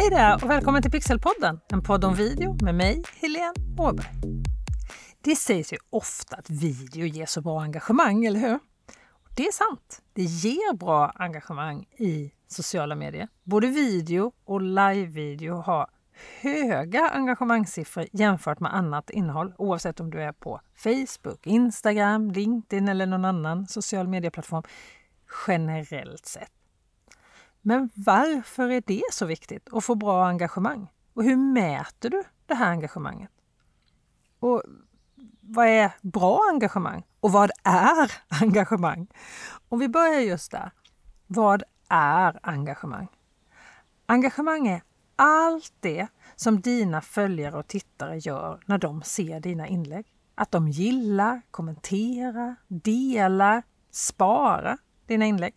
Hej där och välkommen till Pixelpodden, en podd om video med mig, Helene Åberg. Det sägs ju ofta att video ger så bra engagemang, eller hur? Det är sant. Det ger bra engagemang i sociala medier. Både video och live-video har höga engagemangssiffror jämfört med annat innehåll oavsett om du är på Facebook, Instagram, LinkedIn eller någon annan social medieplattform generellt sett. Men varför är det så viktigt att få bra engagemang? Och hur mäter du det här engagemanget? Och vad är bra engagemang? Och vad är engagemang? Om vi börjar just där. Vad är engagemang? Engagemang är allt det som dina följare och tittare gör när de ser dina inlägg. Att de gillar, kommenterar, delar, sparar dina inlägg.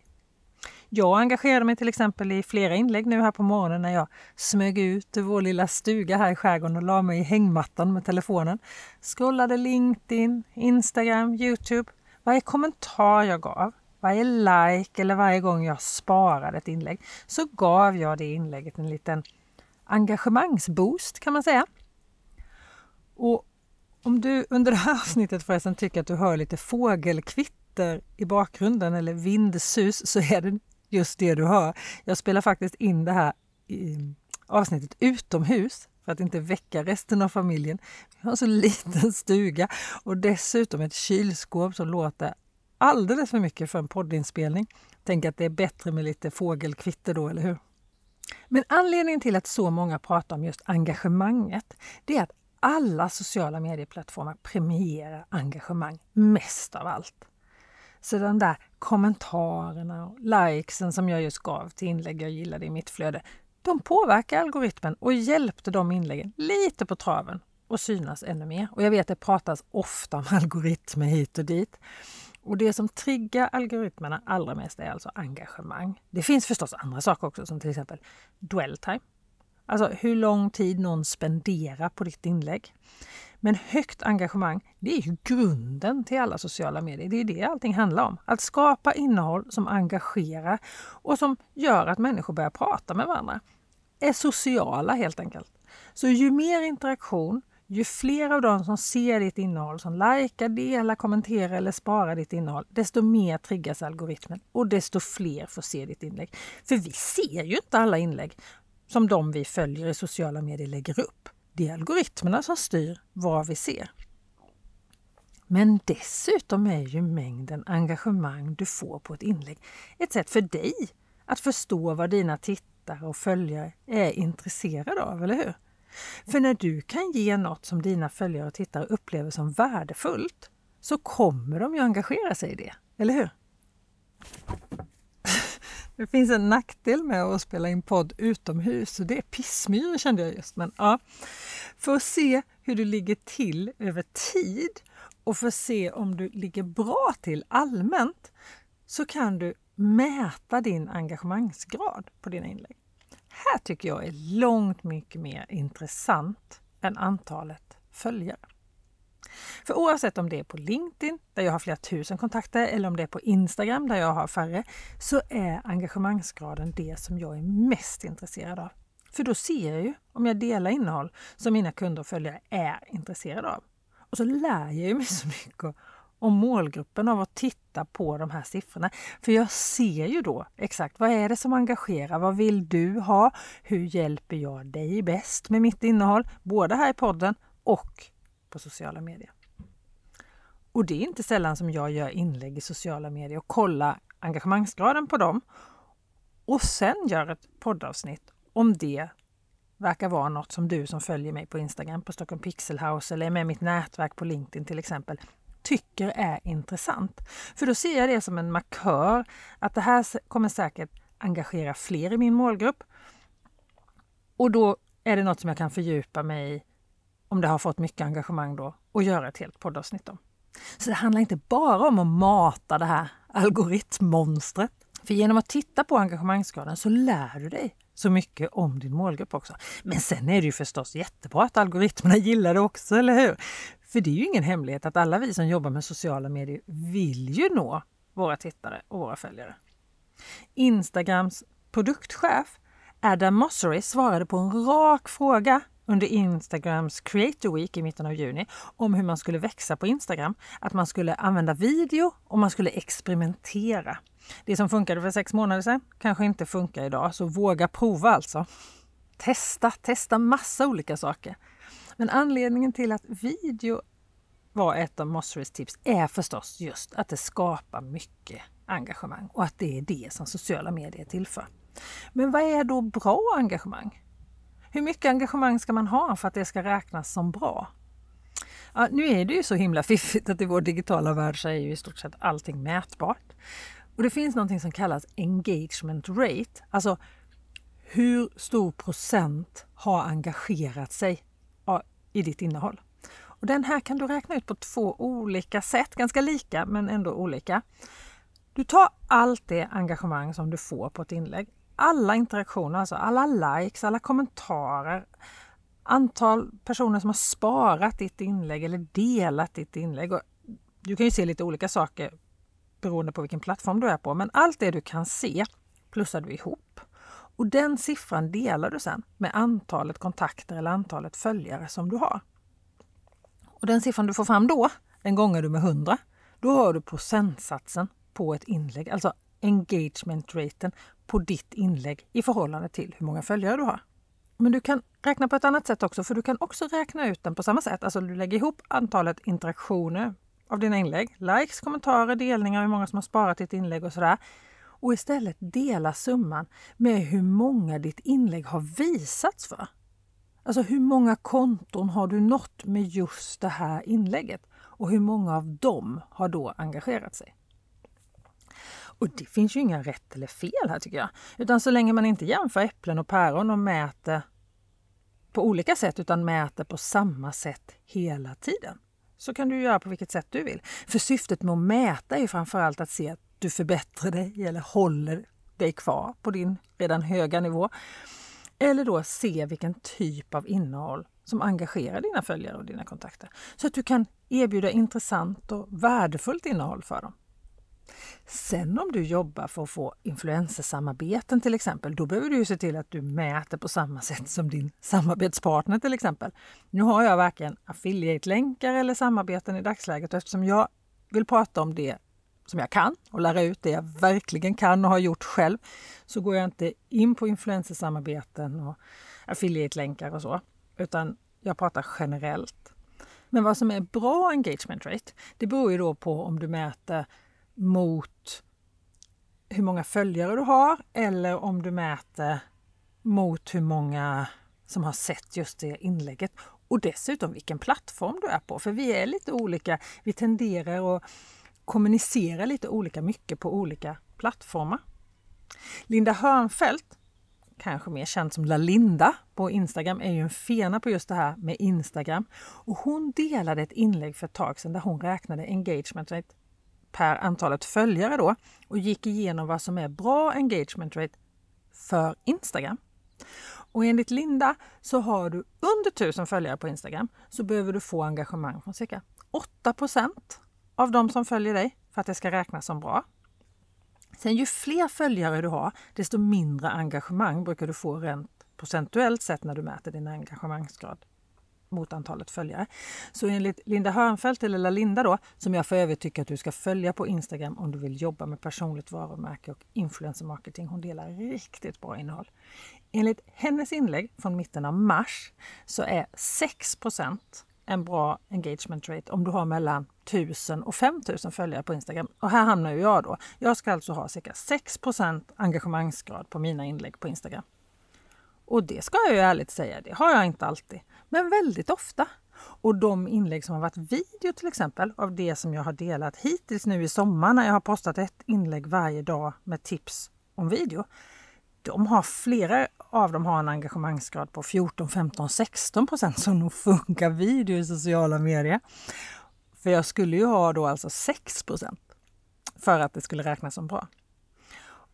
Jag engagerade mig till exempel i flera inlägg nu här på morgonen när jag smög ut ur vår lilla stuga här i skärgården och la mig i hängmattan med telefonen. Scrollade LinkedIn, Instagram, Youtube. Varje kommentar jag gav, varje like eller varje gång jag sparade ett inlägg så gav jag det inlägget en liten engagemangsboost kan man säga. Och om du under det här avsnittet förresten tycker att du hör lite fågelkvitter i bakgrunden eller vindsus så är det just det du hör. Jag spelar faktiskt in det här avsnittet utomhus för att inte väcka resten av familjen. Vi har en så liten stuga och dessutom ett kylskåp som låter alldeles för mycket för en poddinspelning. Tänk att det är bättre med lite fågelkvitter då, eller hur? Men anledningen till att så många pratar om just engagemanget, det är att alla sociala medieplattformar premierar engagemang mest av allt. Så de där kommentarerna och likesen som jag just gav till inlägg jag gillade i mitt flöde, de påverkar algoritmen och hjälpte de inläggen lite på traven och synas ännu mer. Och jag vet att det pratas ofta om algoritmer hit och dit. Och det som triggar algoritmerna allra mest är alltså engagemang. Det finns förstås andra saker också som till exempel dwell time. Alltså hur lång tid någon spenderar på ditt inlägg. Men högt engagemang, det är ju grunden till alla sociala medier. Det är det allting handlar om. Att skapa innehåll som engagerar och som gör att människor börjar prata med varandra. Är sociala helt enkelt. Så ju mer interaktion, ju fler av dem som ser ditt innehåll, som likar, delar, kommenterar eller sparar ditt innehåll, desto mer triggas algoritmen och desto fler får se ditt inlägg. För vi ser ju inte alla inlägg som de vi följer i sociala medier lägger upp. Det är algoritmerna som styr vad vi ser. Men dessutom är ju mängden engagemang du får på ett inlägg ett sätt för dig att förstå vad dina tittare och följare är intresserade av, eller hur? För när du kan ge något som dina följare och tittare upplever som värdefullt så kommer de ju engagera sig i det, eller hur? Det finns en nackdel med att spela in podd utomhus och det är pissmyror kände jag just. Men, ja. För att se hur du ligger till över tid och för att se om du ligger bra till allmänt så kan du mäta din engagemangsgrad på dina inlägg. Här tycker jag är långt mycket mer intressant än antalet följare. För oavsett om det är på LinkedIn, där jag har flera tusen kontakter, eller om det är på Instagram, där jag har färre, så är engagemangsgraden det som jag är mest intresserad av. För då ser jag ju om jag delar innehåll som mina kunder och följare är intresserade av. Och så lär jag mig så mycket om målgruppen av att titta på de här siffrorna. För jag ser ju då exakt vad är det som engagerar? Vad vill du ha? Hur hjälper jag dig bäst med mitt innehåll? Både här i podden och på sociala medier. Och det är inte sällan som jag gör inlägg i sociala medier och kollar engagemangsgraden på dem och sen gör ett poddavsnitt om det verkar vara något som du som följer mig på Instagram på Stockholm Pixel House eller är med i mitt nätverk på LinkedIn till exempel tycker är intressant. För då ser jag det som en markör att det här kommer säkert engagera fler i min målgrupp. Och då är det något som jag kan fördjupa mig i om det har fått mycket engagemang då och göra ett helt poddavsnitt om. Så det handlar inte bara om att mata det här algoritmmonstret. För genom att titta på engagemangsgraden så lär du dig så mycket om din målgrupp också. Men sen är det ju förstås jättebra att algoritmerna gillar det också, eller hur? För det är ju ingen hemlighet att alla vi som jobbar med sociala medier vill ju nå våra tittare och våra följare. Instagrams produktchef Adam Mossery svarade på en rak fråga under Instagrams Creator Week i mitten av juni om hur man skulle växa på Instagram. Att man skulle använda video och man skulle experimentera. Det som funkade för sex månader sedan kanske inte funkar idag, så våga prova alltså. Testa, testa massa olika saker. Men anledningen till att video var ett av Mosseries tips är förstås just att det skapar mycket engagemang och att det är det som sociala medier tillför. Men vad är då bra engagemang? Hur mycket engagemang ska man ha för att det ska räknas som bra? Ja, nu är det ju så himla fiffigt att i vår digitala värld så är ju i stort sett allting mätbart. Och det finns någonting som kallas engagement rate, alltså hur stor procent har engagerat sig i ditt innehåll. Och den här kan du räkna ut på två olika sätt, ganska lika men ändå olika. Du tar allt det engagemang som du får på ett inlägg, alla interaktioner, alltså alla likes, alla kommentarer, antal personer som har sparat ditt inlägg eller delat ditt inlägg. Och du kan ju se lite olika saker beroende på vilken plattform du är på, men allt det du kan se plussar du ihop. Och den siffran delar du sen med antalet kontakter eller antalet följare som du har. Och den siffran du får fram då, den gånger du med 100. Då har du procentsatsen på ett inlägg, alltså engagement-raten på ditt inlägg i förhållande till hur många följare du har. Men du kan räkna på ett annat sätt också, för du kan också räkna ut den på samma sätt. Alltså du lägger ihop antalet interaktioner av dina inlägg, likes, kommentarer, delningar, hur många som har sparat ditt inlägg och sådär. Och istället dela summan med hur många ditt inlägg har visats för. Alltså hur många konton har du nått med just det här inlägget? Och hur många av dem har då engagerat sig? Och det finns ju inga rätt eller fel här tycker jag. Utan så länge man inte jämför äpplen och päron och mäter på olika sätt utan mäter på samma sätt hela tiden. Så kan du göra på vilket sätt du vill. För syftet med att mäta är framförallt att se att du förbättrar dig eller håller dig kvar på din redan höga nivå. Eller då se vilken typ av innehåll som engagerar dina följare och dina kontakter. Så att du kan erbjuda intressant och värdefullt innehåll för dem. Sen om du jobbar för att få influencersamarbeten till exempel, då behöver du ju se till att du mäter på samma sätt som din samarbetspartner till exempel. Nu har jag varken affiliate-länkar eller samarbeten i dagsläget och eftersom jag vill prata om det som jag kan och lära ut det jag verkligen kan och har gjort själv så går jag inte in på influencersamarbeten och affiliate-länkar och så, utan jag pratar generellt. Men vad som är bra engagement rate, det beror ju då på om du mäter mot hur många följare du har eller om du mäter mot hur många som har sett just det inlägget. Och dessutom vilken plattform du är på, för vi är lite olika. Vi tenderar att kommunicera lite olika mycket på olika plattformar. Linda Hörnfeldt, kanske mer känd som Lalinda på Instagram, är ju en fena på just det här med Instagram. Och hon delade ett inlägg för ett tag sedan där hon räknade engagement rate per antalet följare då och gick igenom vad som är bra engagement rate för Instagram. Och enligt Linda så har du under 1000 följare på Instagram så behöver du få engagemang från cirka 8% av de som följer dig för att det ska räknas som bra. Sen ju fler följare du har, desto mindre engagemang brukar du få rent procentuellt sett när du mäter din engagemangsgrad mot antalet följare. Så enligt Linda Hörnfeldt, eller Linda då, som jag för övrigt tycker att du ska följa på Instagram om du vill jobba med personligt varumärke och influencer marketing. Hon delar riktigt bra innehåll. Enligt hennes inlägg från mitten av mars så är 6% en bra engagement rate om du har mellan 1000 och 5000 följare på Instagram. Och här hamnar ju jag då. Jag ska alltså ha cirka 6% engagemangsgrad på mina inlägg på Instagram. Och det ska jag ju ärligt säga, det har jag inte alltid, men väldigt ofta. Och de inlägg som har varit video till exempel, av det som jag har delat hittills nu i sommar när jag har postat ett inlägg varje dag med tips om video. De har flera av dem har en engagemangsgrad på 14, 15, 16 procent, så nog funkar video i sociala medier. För jag skulle ju ha då alltså 6 procent för att det skulle räknas som bra.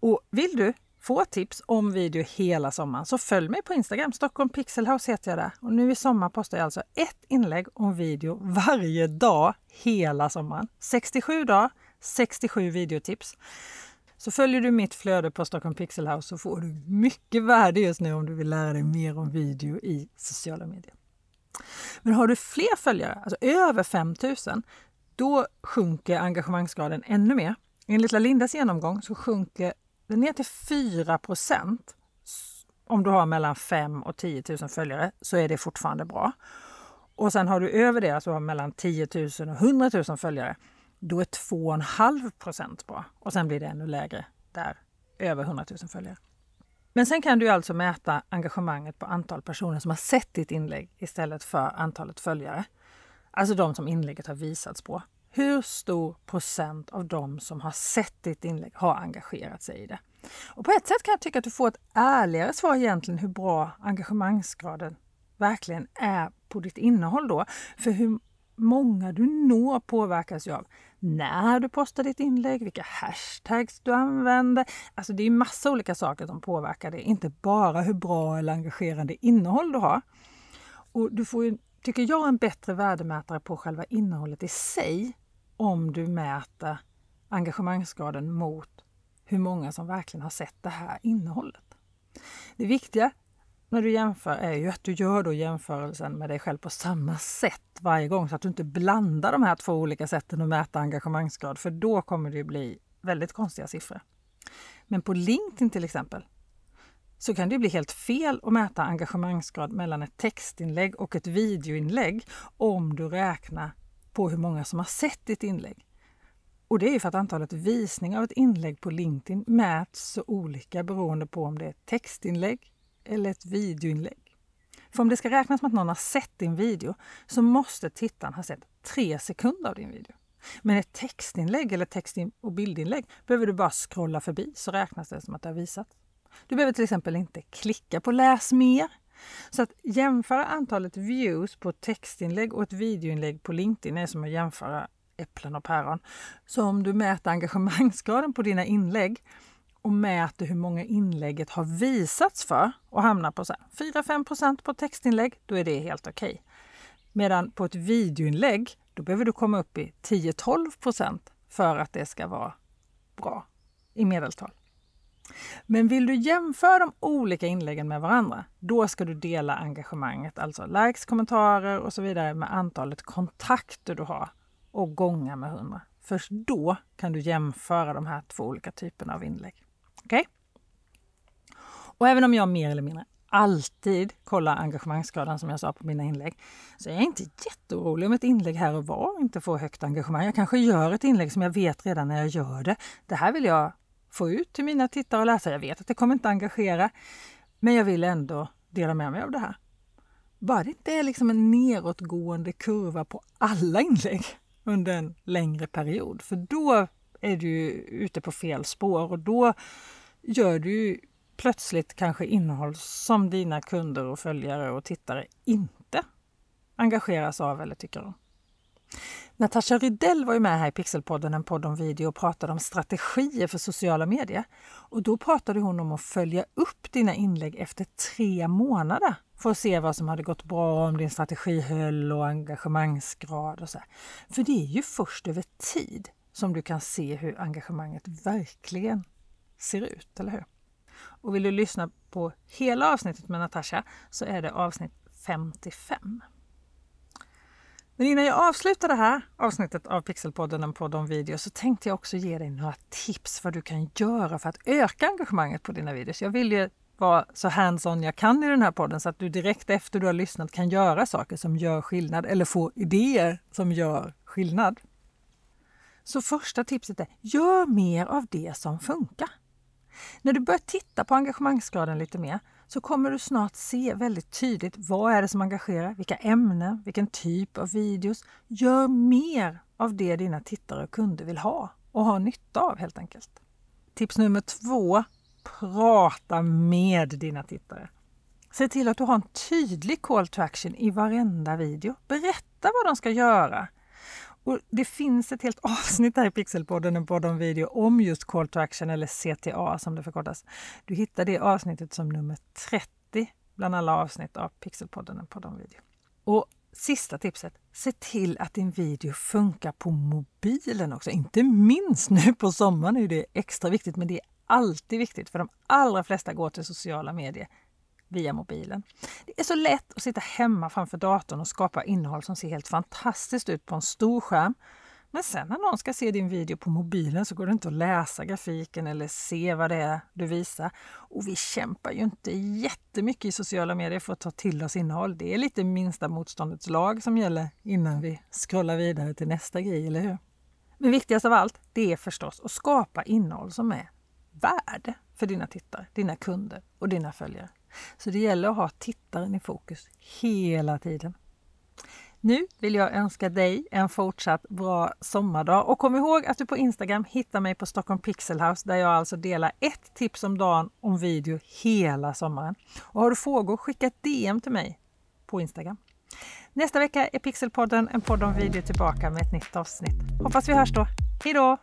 Och vill du få tips om video hela sommaren så följ mig på Instagram. Stockholm Pixelhouse heter jag där. Och nu i sommar postar jag alltså ett inlägg om video varje dag hela sommaren. 67 dagar, 67 videotips. Så följer du mitt flöde på Stockholm Pixel House så får du mycket värde just nu om du vill lära dig mer om video i sociala medier. Men har du fler följare, alltså över 5000, då sjunker engagemangsgraden ännu mer. Enligt Lalindas genomgång så sjunker är ner till 4% om du har mellan 5 och 10 000 följare så är det fortfarande bra. Och sen har du över det, alltså mellan 10 000 och 100 000 följare, då är 2,5 procent bra. Och sen blir det ännu lägre där, över 100 000 följare. Men sen kan du alltså mäta engagemanget på antal personer som har sett ditt inlägg istället för antalet följare. Alltså de som inlägget har visats på. Hur stor procent av de som har sett ditt inlägg har engagerat sig i det? Och på ett sätt kan jag tycka att du får ett ärligare svar egentligen hur bra engagemangsgraden verkligen är på ditt innehåll då. För hur många du når påverkas ju av när du postar ditt inlägg, vilka hashtags du använder. Alltså det är massa olika saker som påverkar det, inte bara hur bra eller engagerande innehåll du har. Och du får ju, tycker jag, en bättre värdemätare på själva innehållet i sig om du mäter engagemangsgraden mot hur många som verkligen har sett det här innehållet. Det viktiga när du jämför är ju att du gör då jämförelsen med dig själv på samma sätt varje gång så att du inte blandar de här två olika sätten att mäta engagemangsgrad för då kommer det bli väldigt konstiga siffror. Men på LinkedIn till exempel så kan det bli helt fel att mäta engagemangsgrad mellan ett textinlägg och ett videoinlägg om du räknar på hur många som har sett ditt inlägg. Och det är för att antalet visningar av ett inlägg på LinkedIn mäts så olika beroende på om det är ett textinlägg eller ett videoinlägg. För om det ska räknas med att någon har sett din video så måste tittaren ha sett tre sekunder av din video. Men ett textinlägg eller text och bildinlägg behöver du bara scrolla förbi så räknas det som att det har visats. Du behöver till exempel inte klicka på läs mer. Så att jämföra antalet views på ett textinlägg och ett videoinlägg på LinkedIn är som att jämföra äpplen och päron. Så om du mäter engagemangsgraden på dina inlägg och mäter hur många inlägget har visats för och hamnar på 4-5% på textinlägg, då är det helt okej. Okay. Medan på ett videoinlägg, då behöver du komma upp i 10-12% för att det ska vara bra i medeltal. Men vill du jämföra de olika inläggen med varandra, då ska du dela engagemanget, alltså likes, kommentarer och så vidare med antalet kontakter du har och gånga med 100. Först då kan du jämföra de här två olika typerna av inlägg. Okej? Okay? Och även om jag mer eller mindre alltid kollar engagemangsgraden som jag sa på mina inlägg, så är jag inte jätteorolig om ett inlägg här och var inte får högt engagemang. Jag kanske gör ett inlägg som jag vet redan när jag gör det. Det här vill jag få ut till mina tittare och läsare. Jag vet att det kommer inte engagera, men jag vill ändå dela med mig av det här. Bara det inte är liksom en nedåtgående kurva på alla inlägg under en längre period, för då är du ute på fel spår och då gör du plötsligt kanske innehåll som dina kunder och följare och tittare inte engageras av eller tycker om. Natasha Rydell var ju med här i Pixelpodden, en podd om video, och pratade om strategier för sociala medier. Och då pratade hon om att följa upp dina inlägg efter tre månader för att se vad som hade gått bra, om din strategi höll och engagemangsgrad och så. För det är ju först över tid som du kan se hur engagemanget verkligen ser ut, eller hur? Och vill du lyssna på hela avsnittet med Natasha så är det avsnitt 55. Men innan jag avslutar det här avsnittet av Pixelpodden, en podd om video, så tänkte jag också ge dig några tips vad du kan göra för att öka engagemanget på dina videos. Jag vill ju vara så hands-on jag kan i den här podden så att du direkt efter du har lyssnat kan göra saker som gör skillnad eller få idéer som gör skillnad. Så första tipset är, gör mer av det som funkar. När du börjar titta på engagemangsgraden lite mer så kommer du snart se väldigt tydligt vad är det som engagerar, vilka ämnen, vilken typ av videos. Gör mer av det dina tittare och kunder vill ha och ha nytta av helt enkelt. Tips nummer två. Prata med dina tittare. Se till att du har en tydlig call to action i varenda video. Berätta vad de ska göra. Och det finns ett helt avsnitt här i Pixelpodden, en podd om video, om just Call to Action eller CTA som det förkortas. Du hittar det avsnittet som nummer 30 bland alla avsnitt av Pixelpodden, en podd om video. Och sista tipset, Se till att din video funkar på mobilen också. Inte minst nu på sommaren är det extra viktigt, men det är alltid viktigt för de allra flesta går till sociala medier via mobilen. Det är så lätt att sitta hemma framför datorn och skapa innehåll som ser helt fantastiskt ut på en stor skärm. Men sen när någon ska se din video på mobilen så går det inte att läsa grafiken eller se vad det är du visar. Och vi kämpar ju inte jättemycket i sociala medier för att ta till oss innehåll. Det är lite minsta motståndets lag som gäller innan vi scrollar vidare till nästa grej, eller hur? Men viktigast av allt, det är förstås att skapa innehåll som är värde för dina tittare, dina kunder och dina följare. Så det gäller att ha tittaren i fokus hela tiden. Nu vill jag önska dig en fortsatt bra sommardag och kom ihåg att du på Instagram hittar mig på Stockholm Pixel House där jag alltså delar ett tips om dagen om video hela sommaren. Och har du frågor, skicka ett DM till mig på Instagram. Nästa vecka är Pixelpodden, en podd om video, tillbaka med ett nytt avsnitt. Hoppas vi hörs då. Hejdå!